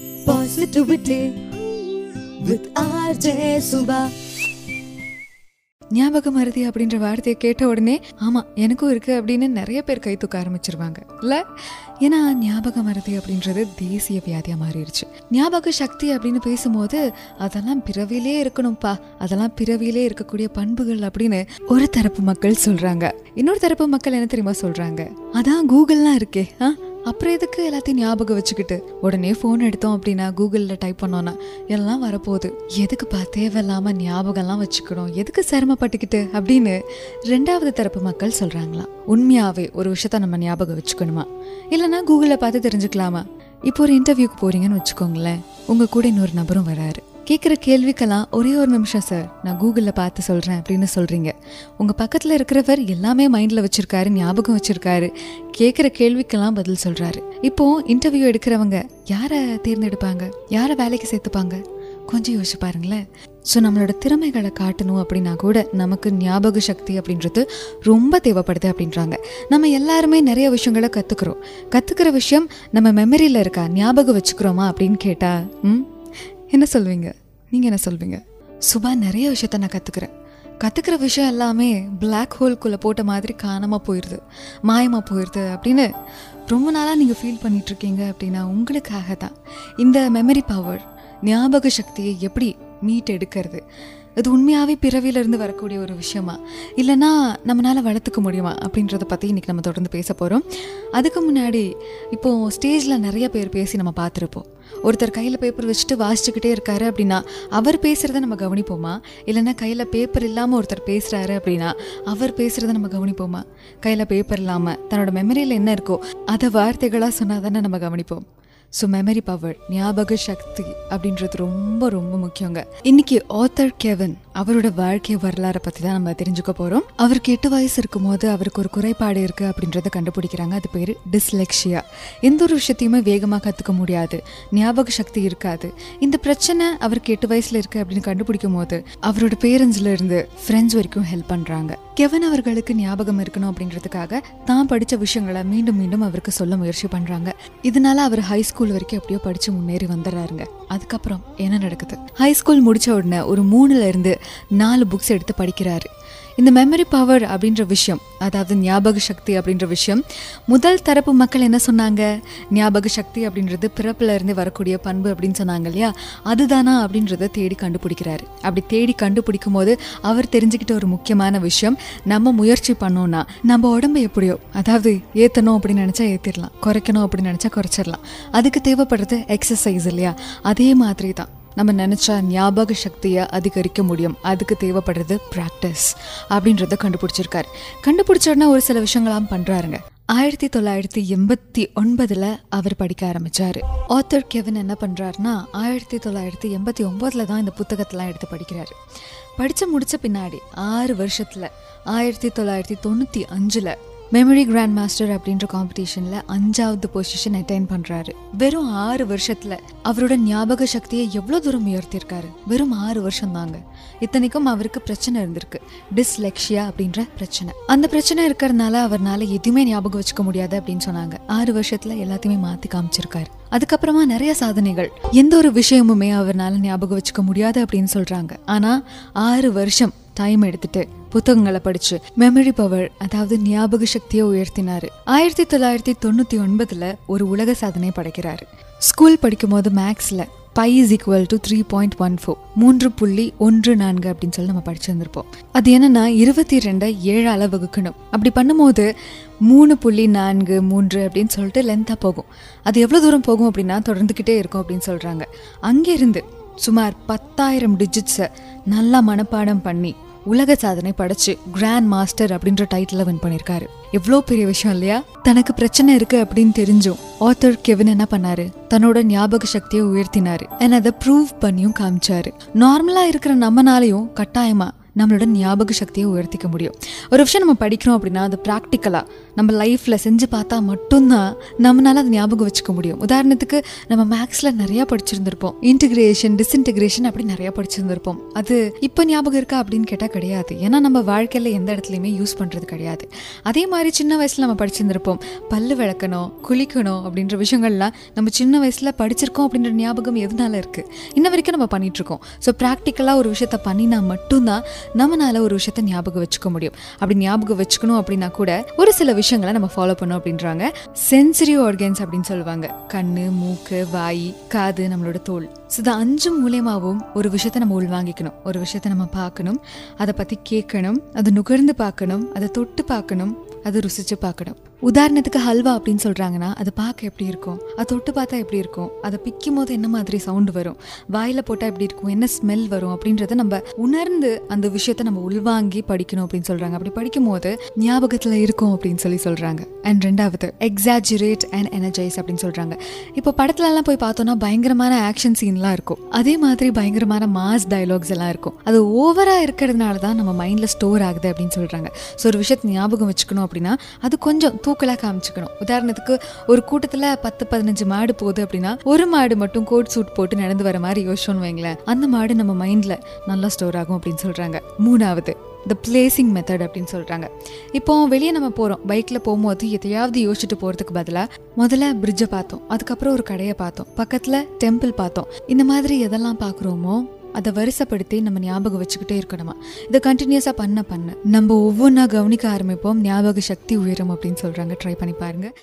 Positivity with RJ Subha ஞாபக மருதி அப்படின்ற வார்த்தையை கேட்ட உடனே ஆமா எனக்கும் இருக்கு அப்படின்னு நிறைய பேர் கை தூக்க ஆரம்பிச்சிருவாங்க. இல்ல? ஏன்னா ஞாபக மருதி அப்படின்றது தேசிய வியாதியாக மாறிடுச்சு. ஞாபக சக்தி அப்படின்னு பேசும்போது அதெல்லாம் பிறவிலே இருக்கணும்ப்பா. அதெல்லாம் பிறவிலே இருக்கக்கூடிய பண்புகள் அப்படின்னு ஒரு தரப்பு மக்கள் சொல்றாங்க. இன்னொரு தரப்பு மக்கள் என்ன தெரியுமா சொல்றாங்க? அதான் கூகுள்லாம் இருக்கே ஆ? அப்புறம் எதுக்கு எல்லாத்தையும் ஞாபகம் வச்சுக்கிட்டு உடனே ஃபோன் எடுத்தோம் அப்படின்னா கூகுளில் டைப் பண்ணோன்னா எல்லாம் வரப்போகுது. எதுக்குப்பா தேவையில்லாமல் ஞாபகம்லாம் வச்சுக்கணும்? எதுக்கு சிரமப்பட்டுக்கிட்டு? அப்படின்னு ரெண்டாவது தரப்பு மக்கள் சொல்கிறாங்களாம் உண்மையாகவே ஒரு விஷயத்த நம்ம ஞாபகம் வச்சுக்கணுமா? இல்லைன்னா கூகுளில் பார்த்து தெரிஞ்சுக்கலாமா? இப்போ ஒரு இன்டர்வியூக்கு போகிறீங்கன்னு வச்சுக்கோங்களேன். உங்கள் கூட இன்னொரு நபரும் வராரு. கேட்குற கேள்விக்கெல்லாம் ஒரே ஒரு நிமிஷம் சார் நான் கூகுளில் பார்த்து சொல்கிறேன் அப்படின்னு சொல்கிறீங்க உங்கள் பக்கத்தில் இருக்கிறவர் எல்லாமே மைண்டில் வச்சுருக்காரு ஞாபகம் வச்சுருக்காரு. கேட்குற கேள்விக்கெல்லாம் பதில் சொல்கிறாரு இப்போது இன்டர்வியூ எடுக்கிறவங்க யாரை தேர்ந்தெடுப்பாங்க? யாரை வேலைக்கு சேர்த்துப்பாங்க? கொஞ்சம் யோசிச்சு பாருங்களேன். ஸோ நம்மளோட திறமைகளை காட்டணும் அப்படின்னா கூட நமக்கு ஞாபக சக்தி அப்படின்றது ரொம்ப தேவைப்படுது அப்படின்றாங்க. நம்ம எல்லாருமே நிறைய விஷயங்களை கற்றுக்குறோம் கற்றுக்கிற விஷயம் நம்ம மெமரியில் இருக்கா? ஞாபகம் வச்சுக்கிறோமா அப்படின்னு கேட்டால் ம்? என்ன சொல்வீங்க? நீங்கள் என்ன சொல்வீங்க? சுபா நிறைய விஷயத்த நான் கற்றுக்குறேன் கற்றுக்கிற விஷயம் எல்லாமே பிளாக் ஹோல்குள்ளே போட்ட மாதிரி காணாமல் போயிடுது மாயமாக போயிடுது அப்படின்னு ரொம்ப நாளாக நீங்கள் ஃபீல் பண்ணிகிட்ருக்கீங்க அப்படின்னா உங்களுக்காக தான் இந்த மெமரி பவர் ஞாபக சக்தியை எப்படி மீட் எடுக்கிறது? அது உண்மையாகவே பிறவியிலிருந்து வரக்கூடிய ஒரு விஷயமா? இல்லைன்னா நம்மளால் வளர்த்துக்க முடியுமா? அப்படின்றத பற்றி இன்றைக்கி நம்ம தொடர்ந்து பேச போகிறோம் அதுக்கு முன்னாடி இப்போது ஸ்டேஜில் நிறைய பேர் பேசி நம்ம பார்த்துருப்போம். ஒருத்தர் கையில் பேப்பர் வச்சுட்டு வாசிச்சுக்கிட்டே இருக்காரு அப்படின்னா அவர் பேசுகிறத நம்ம கவனிப்போமா? இல்லைன்னா கையில் பேப்பர் இல்லாமல் ஒருத்தர் பேசுகிறாரு அப்படின்னா அவர் பேசுகிறத நம்ம கவனிப்போமா? கையில் பேப்பர் இல்லாமல் தன்னோட மெமரியில் என்ன இருக்கோ அதை வார்த்தைகளாக சொன்னால் தானே நம்ம கவனிப்போம். ஸோ மெமரி பவர் ஞாபக சக்தி அப்படின்றது ரொம்ப ரொம்ப முக்கியங்க. இன்னைக்கு ஆத்தர் கெவன் அவரோட வாழ்க்கை வரலாறை பற்றி தான் நம்ம தெரிஞ்சுக்க போகிறோம் அவருக்கு எட்டு வயசு இருக்கும்போது அவருக்கு ஒரு குறைபாடு இருக்குது அப்படின்றத கண்டுபிடிக்கிறாங்க. அது பேர் டிஸ்லெக்ஷியா எந்த ஒரு விஷயத்தையுமே வேகமாக கற்றுக்க முடியாது. ஞாபக சக்தி இருக்காது. இந்த பிரச்சனை அவருக்கு எட்டு வயசுல இருக்குது அப்படின்னு கண்டுபிடிக்கும் போது அவரோட பேரண்ட்ஸ்லேருந்து ஃப்ரெண்ட்ஸ் வரைக்கும் ஹெல்ப் பண்ணுறாங்க கெவன் அவர்களுக்கு ஞாபகம் இருக்கணும் அப்படின்றதுக்காக தான் படித்த விஷயங்களை மீண்டும் மீண்டும் அவருக்கு சொல்ல முயற்சி பண்ணுறாங்க இதனால அவர் ஹை ஸ்கூல் வரைக்கும் எப்படியோ படித்து முன்னேறி வந்துடுறாருங்க. அதுக்கப்புறம் என்ன நடக்குது? ஹை ஸ்கூல் முடித்த உடனே ஒரு மூணுலேருந்து நாலு புக்ஸ் எடுத்து படிக்கிறாரு. இந்த மெமரி பவர் அப்படின்ற விஷயம் அதாவது ஞாபக சக்தி அப்படின்ற விஷயம் முதல் தரப்பு மக்கள் என்ன சொன்னாங்க? ஞாபக சக்தி அப்படின்றது பிறப்புல இருந்து வரக்கூடிய பண்பு அப்படின்னு சொன்னாங்க இல்லையா? அதுதானா அப்படின்றத தேடி கண்டுபிடிக்கிறாரு. அப்படி தேடி கண்டுபிடிக்கும் போது அவர் தெரிஞ்சுக்கிட்ட ஒரு முக்கியமான விஷயம் நம்ம முயற்சி பண்ணோம்னா நம்ம உடம்பு எப்படியோ அதாவது ஏற்றணும் அப்படின்னு நினச்சா ஏற்றிடலாம் குறைக்கணும் அப்படின்னு நினச்சா குறைச்சிடலாம் அதுக்கு தேவைப்படுறது எக்ஸசைஸ் இல்லையா? அதே மாதிரி தான் நம்ம நினச்சா ஞாபக சக்தியை அதிகரிக்க முடியும். அதுக்கு தேவைப்படுறது ப்ராக்டிஸ் அப்படின்றத கண்டுபிடிச்சிருக்காரு. கண்டுபிடிச்சோடனே ஒரு சில விஷயங்களாம் பண்ணுறாருங்க ஆயிரத்தி தொள்ளாயிரத்தி எண்பத்தி ஒன்பதில் அவர் படிக்க ஆரம்பித்தார் ஆத்தர் கெவின் என்ன பண்ணுறாருனா ஆயிரத்தி தொள்ளாயிரத்தி எண்பத்தி ஒம்போதில் தான் இந்த புத்தகத்தெல்லாம் எடுத்து படிக்கிறாரு. படித்து முடித்த பின்னாடி ஆறு வருஷத்தில் ஆயிரத்தி தொள்ளாயிரத்தி தொண்ணூற்றி அஞ்சில் மெமரி கிராண்ட் மாஸ்டர் அப்படின்ற காம்படிஷனில் அஞ்சாவது பொசிஷன் அட்டைன் பண்ணுறாரு வெறும் ஆறு வருஷத்தில் அவரோட ஞாபக சக்தியை எவ்வளோ தூரம் உயர்த்தியிருக்காரு? வெறும் ஆறு வருஷம் தாங்க இத்தனைக்கும் அவருக்கு பிரச்சனை இருந்திருக்கு. டிஸ்லெக்ஷியா அப்படின்ற பிரச்சனை. அந்த பிரச்சனை இருக்கிறதுனால அவர்னால எதுவுமே ஞாபகம் வச்சுக்க முடியாது அப்படின்னு சொன்னாங்க. ஆறு வருஷத்தில் எல்லாத்தையுமே மாற்றி காமிச்சிருக்காரு. அதுக்கப்புறமா நிறைய சாதனைகள். எந்த ஒரு விஷயமுமே அவர்னால ஞாபகம் வச்சுக்க முடியாது அப்படின்னு சொல்கிறாங்க ஆனால் ஆறு வருஷம் டைம் எடுத்துட்டு புத்தகங்களை படிச்சு மெமரி பவர் அதாவது ஞாபக சக்தியை உயர்த்தினாரு. ஆயிரத்தி தொள்ளாயிரத்தி தொண்ணூத்தி ஒன்பதுல ஒரு உலக சாதனை படைக்கிறாரு. ஸ்கூல் படிக்கும் போது மேக்ஸ்ல pi is equal to three point one four மூன்று புள்ளி ஒன்று நான்கு அப்படின்னு சொல்லி நம்ம படிச்சிருந்திருப்போம். அது என்னன்னா இருபத்தி ரெண்டை ஏழால் வகுக்கணும். அப்படி பண்ணும்போது மூணு புள்ளி நான்கு மூன்று அப்படின்னு சொல்லிட்டு லென்த்தாக போகும். அது எவ்வளோ தூரம் போகும் அப்படின்னா தொடர்ந்துக்கிட்டே இருக்கும் அப்படின்னு சொல்கிறாங்க அங்கேருந்து சுமார் பத்தாயிரம் டிஜிட்ஸை நல்லா மனப்பாடம் பண்ணி உலக சாதனை படைச்சு கிராண்ட் மாஸ்டர் அப்படின்ற டைட்டில் வின் பண்ணியிருக்காரு எவ்வளோ பெரிய விஷயம் இல்லையா? தனக்கு பிரச்சனை இருக்கு அப்படின்னு தெரிஞ்சும் ஆத்தர் கெவின் என்ன பண்ணாரு? தன்னோட ஞாபக சக்தியை உயர்த்தினாரு. அண்ட் அதை ப்ரூவ் பண்ணியும் காமிச்சாரு. நார்மலாக இருக்கிற நம்மனாலையும் கட்டாயமாக நம்மளோட ஞாபக சக்தியை உயர்த்திக்க முடியும். ஒரு விஷயம் நம்ம படிக்கிறோம் அப்படின்னா அது ப்ராக்டிக்கலாக நம்ம லைஃப்பில் செஞ்சு பார்த்தா மட்டும்தான் நம்மளால் அதை ஞாபகம் வச்சுக்க முடியும். உதாரணத்துக்கு நம்ம மேக்ஸில் நிறையா படிச்சிருந்திருப்போம். இன்டிகிரேஷன் டிஸ்இன்டிகிரேஷன் அப்படி நிறையா படிச்சிருந்திருப்போம். அது இப்போ ஞாபகம் இருக்கா அப்படின்னு கேட்டால் கிடையாது. ஏன்னா நம்ம வாழ்க்கையில் எந்த இடத்துலையுமே யூஸ் பண்ணுறது கிடையாது. அதே மாதிரி சின்ன வயசில் நம்ம படிச்சிருந்திருப்போம். பல்லு விளக்கணும் குளிக்கணும் அப்படின்ற விஷயங்கள்லாம் நம்ம சின்ன வயசில் படிச்சிருக்கோம் அப்படின்ற ஞாபகம் எதனால இருக்குது இன்ன வரைக்கும் நம்ம பண்ணிகிட்ருக்கோம் ஸோ ப்ராக்டிக்கலாக ஒரு விஷயத்த பண்ணினா மட்டும்தான் நம்மளால ஒரு விஷயத்த ஞாபகம் வச்சுக்க முடியும். அப்படி ஞாபகம் வச்சுக்கணும் அப்படின்னா கூட ஒரு சில விஷயங்களை நம்ம ஃபாலோ பண்ணோம் அப்படின்றாங்க. சென்சரி ஆர்கன்ஸ் அப்படின்னு சொல்லுவாங்க. கண்ணு மூக்கு வாய் காது நம்மளோட தோல். ஸோ இது அஞ்சு மூலியமாகவும் ஒரு விஷயத்தை நம்ம உள்வாங்கிக்கணும். ஒரு விஷயத்தை நம்ம பார்க்கணும். அதை பற்றி கேட்கணும். அதை நுகர்ந்து பார்க்கணும். அதை தொட்டு பார்க்கணும். அதை ருசிச்சு பார்க்கணும். உதாரணத்துக்கு ஹல்வா அப்படின்னு சொல்கிறாங்கன்னா அது பார்க்க எப்படி இருக்கும்? அது தொட்டு பார்த்தா எப்படி இருக்கும்? அதை பிக்கும் போது என்ன மாதிரி சவுண்டு வரும்? வாயில் போட்டால் எப்படி இருக்கும்? என்ன ஸ்மெல் வரும்? அப்படின்றத நம்ம உணர்ந்து அந்த விஷயத்த நம்ம உள்வாங்கி படிக்கணும் அப்படின்னு சொல்கிறாங்க அப்படி படிக்கும் போது ஞாபகத்தில் இருக்கும் அப்படின்னு சொல்லி சொல்கிறாங்க அண்ட் ரெண்டாவது எக்ஸாஜுரேட் அண்ட் எனர்ஜைஸ் அப்படின்னு சொல்கிறாங்க இப்போ படத்துலலாம் போய் பார்த்தோன்னா பயங்கரமான ஆக்ஷன் சீன்லாம் இருக்கும். அதே மாதிரி பயங்கரமான மாஸ் டைலாக்ஸ் எல்லாம் இருக்கும். அது ஓவராக இருக்கிறதுனால தான் நம்ம மைண்டில் ஸ்டோர் ஆகுது அப்படின்னு சொல்கிறாங்க ஸோ ஒரு விஷயத்தை ஞாபகம் வச்சுக்கணும் அப்படின்னா அது கொஞ்சம் தூக்கலாக காமிச்சுக்கணும். உதாரணத்துக்கு ஒரு கூட்டத்தில் பத்து பதினஞ்சு மாடு போகுது அப்படின்னா ஒரு மாடு மட்டும் கோட் சூட் போட்டு நடந்து வர மாதிரி யோசிச்சோன்னு வைங்களேன் அந்த மாடு நம்ம மைண்டில் நல்லா ஸ்டோர் ஆகும் அப்படின்னு சொல்கிறாங்க மூணாவது த பிளேசிங் மெத்தட் அப்படின்னு சொல்கிறாங்க இப்போ வெளியே நம்ம போகிறோம் பைக்கில் போகும்போது எதையாவது யோசிச்சுட்டு போகிறதுக்கு பதிலாக முதல்ல பிரிட்ஜை பார்த்தோம் அதுக்கப்புறம் ஒரு கடையை பார்த்தோம் பக்கத்தில் டெம்பிள் பார்த்தோம். இந்த மாதிரி எதெல்லாம் பார்க்குறோமோ அதை வரிசைப்படுத்தி நம்ம ஞாபகம் வச்சுக்கிட்டே இருக்கணுமா? இதை கண்டினியூஸாக பண்ண பண்ண நம்ம ஒவ்வொன்றா கவனிக்க ஆரம்பிப்போம். ஞாபக சக்தி உயரும் அப்படின்னு சொல்கிறாங்க ட்ரை பண்ணி பாருங்கள்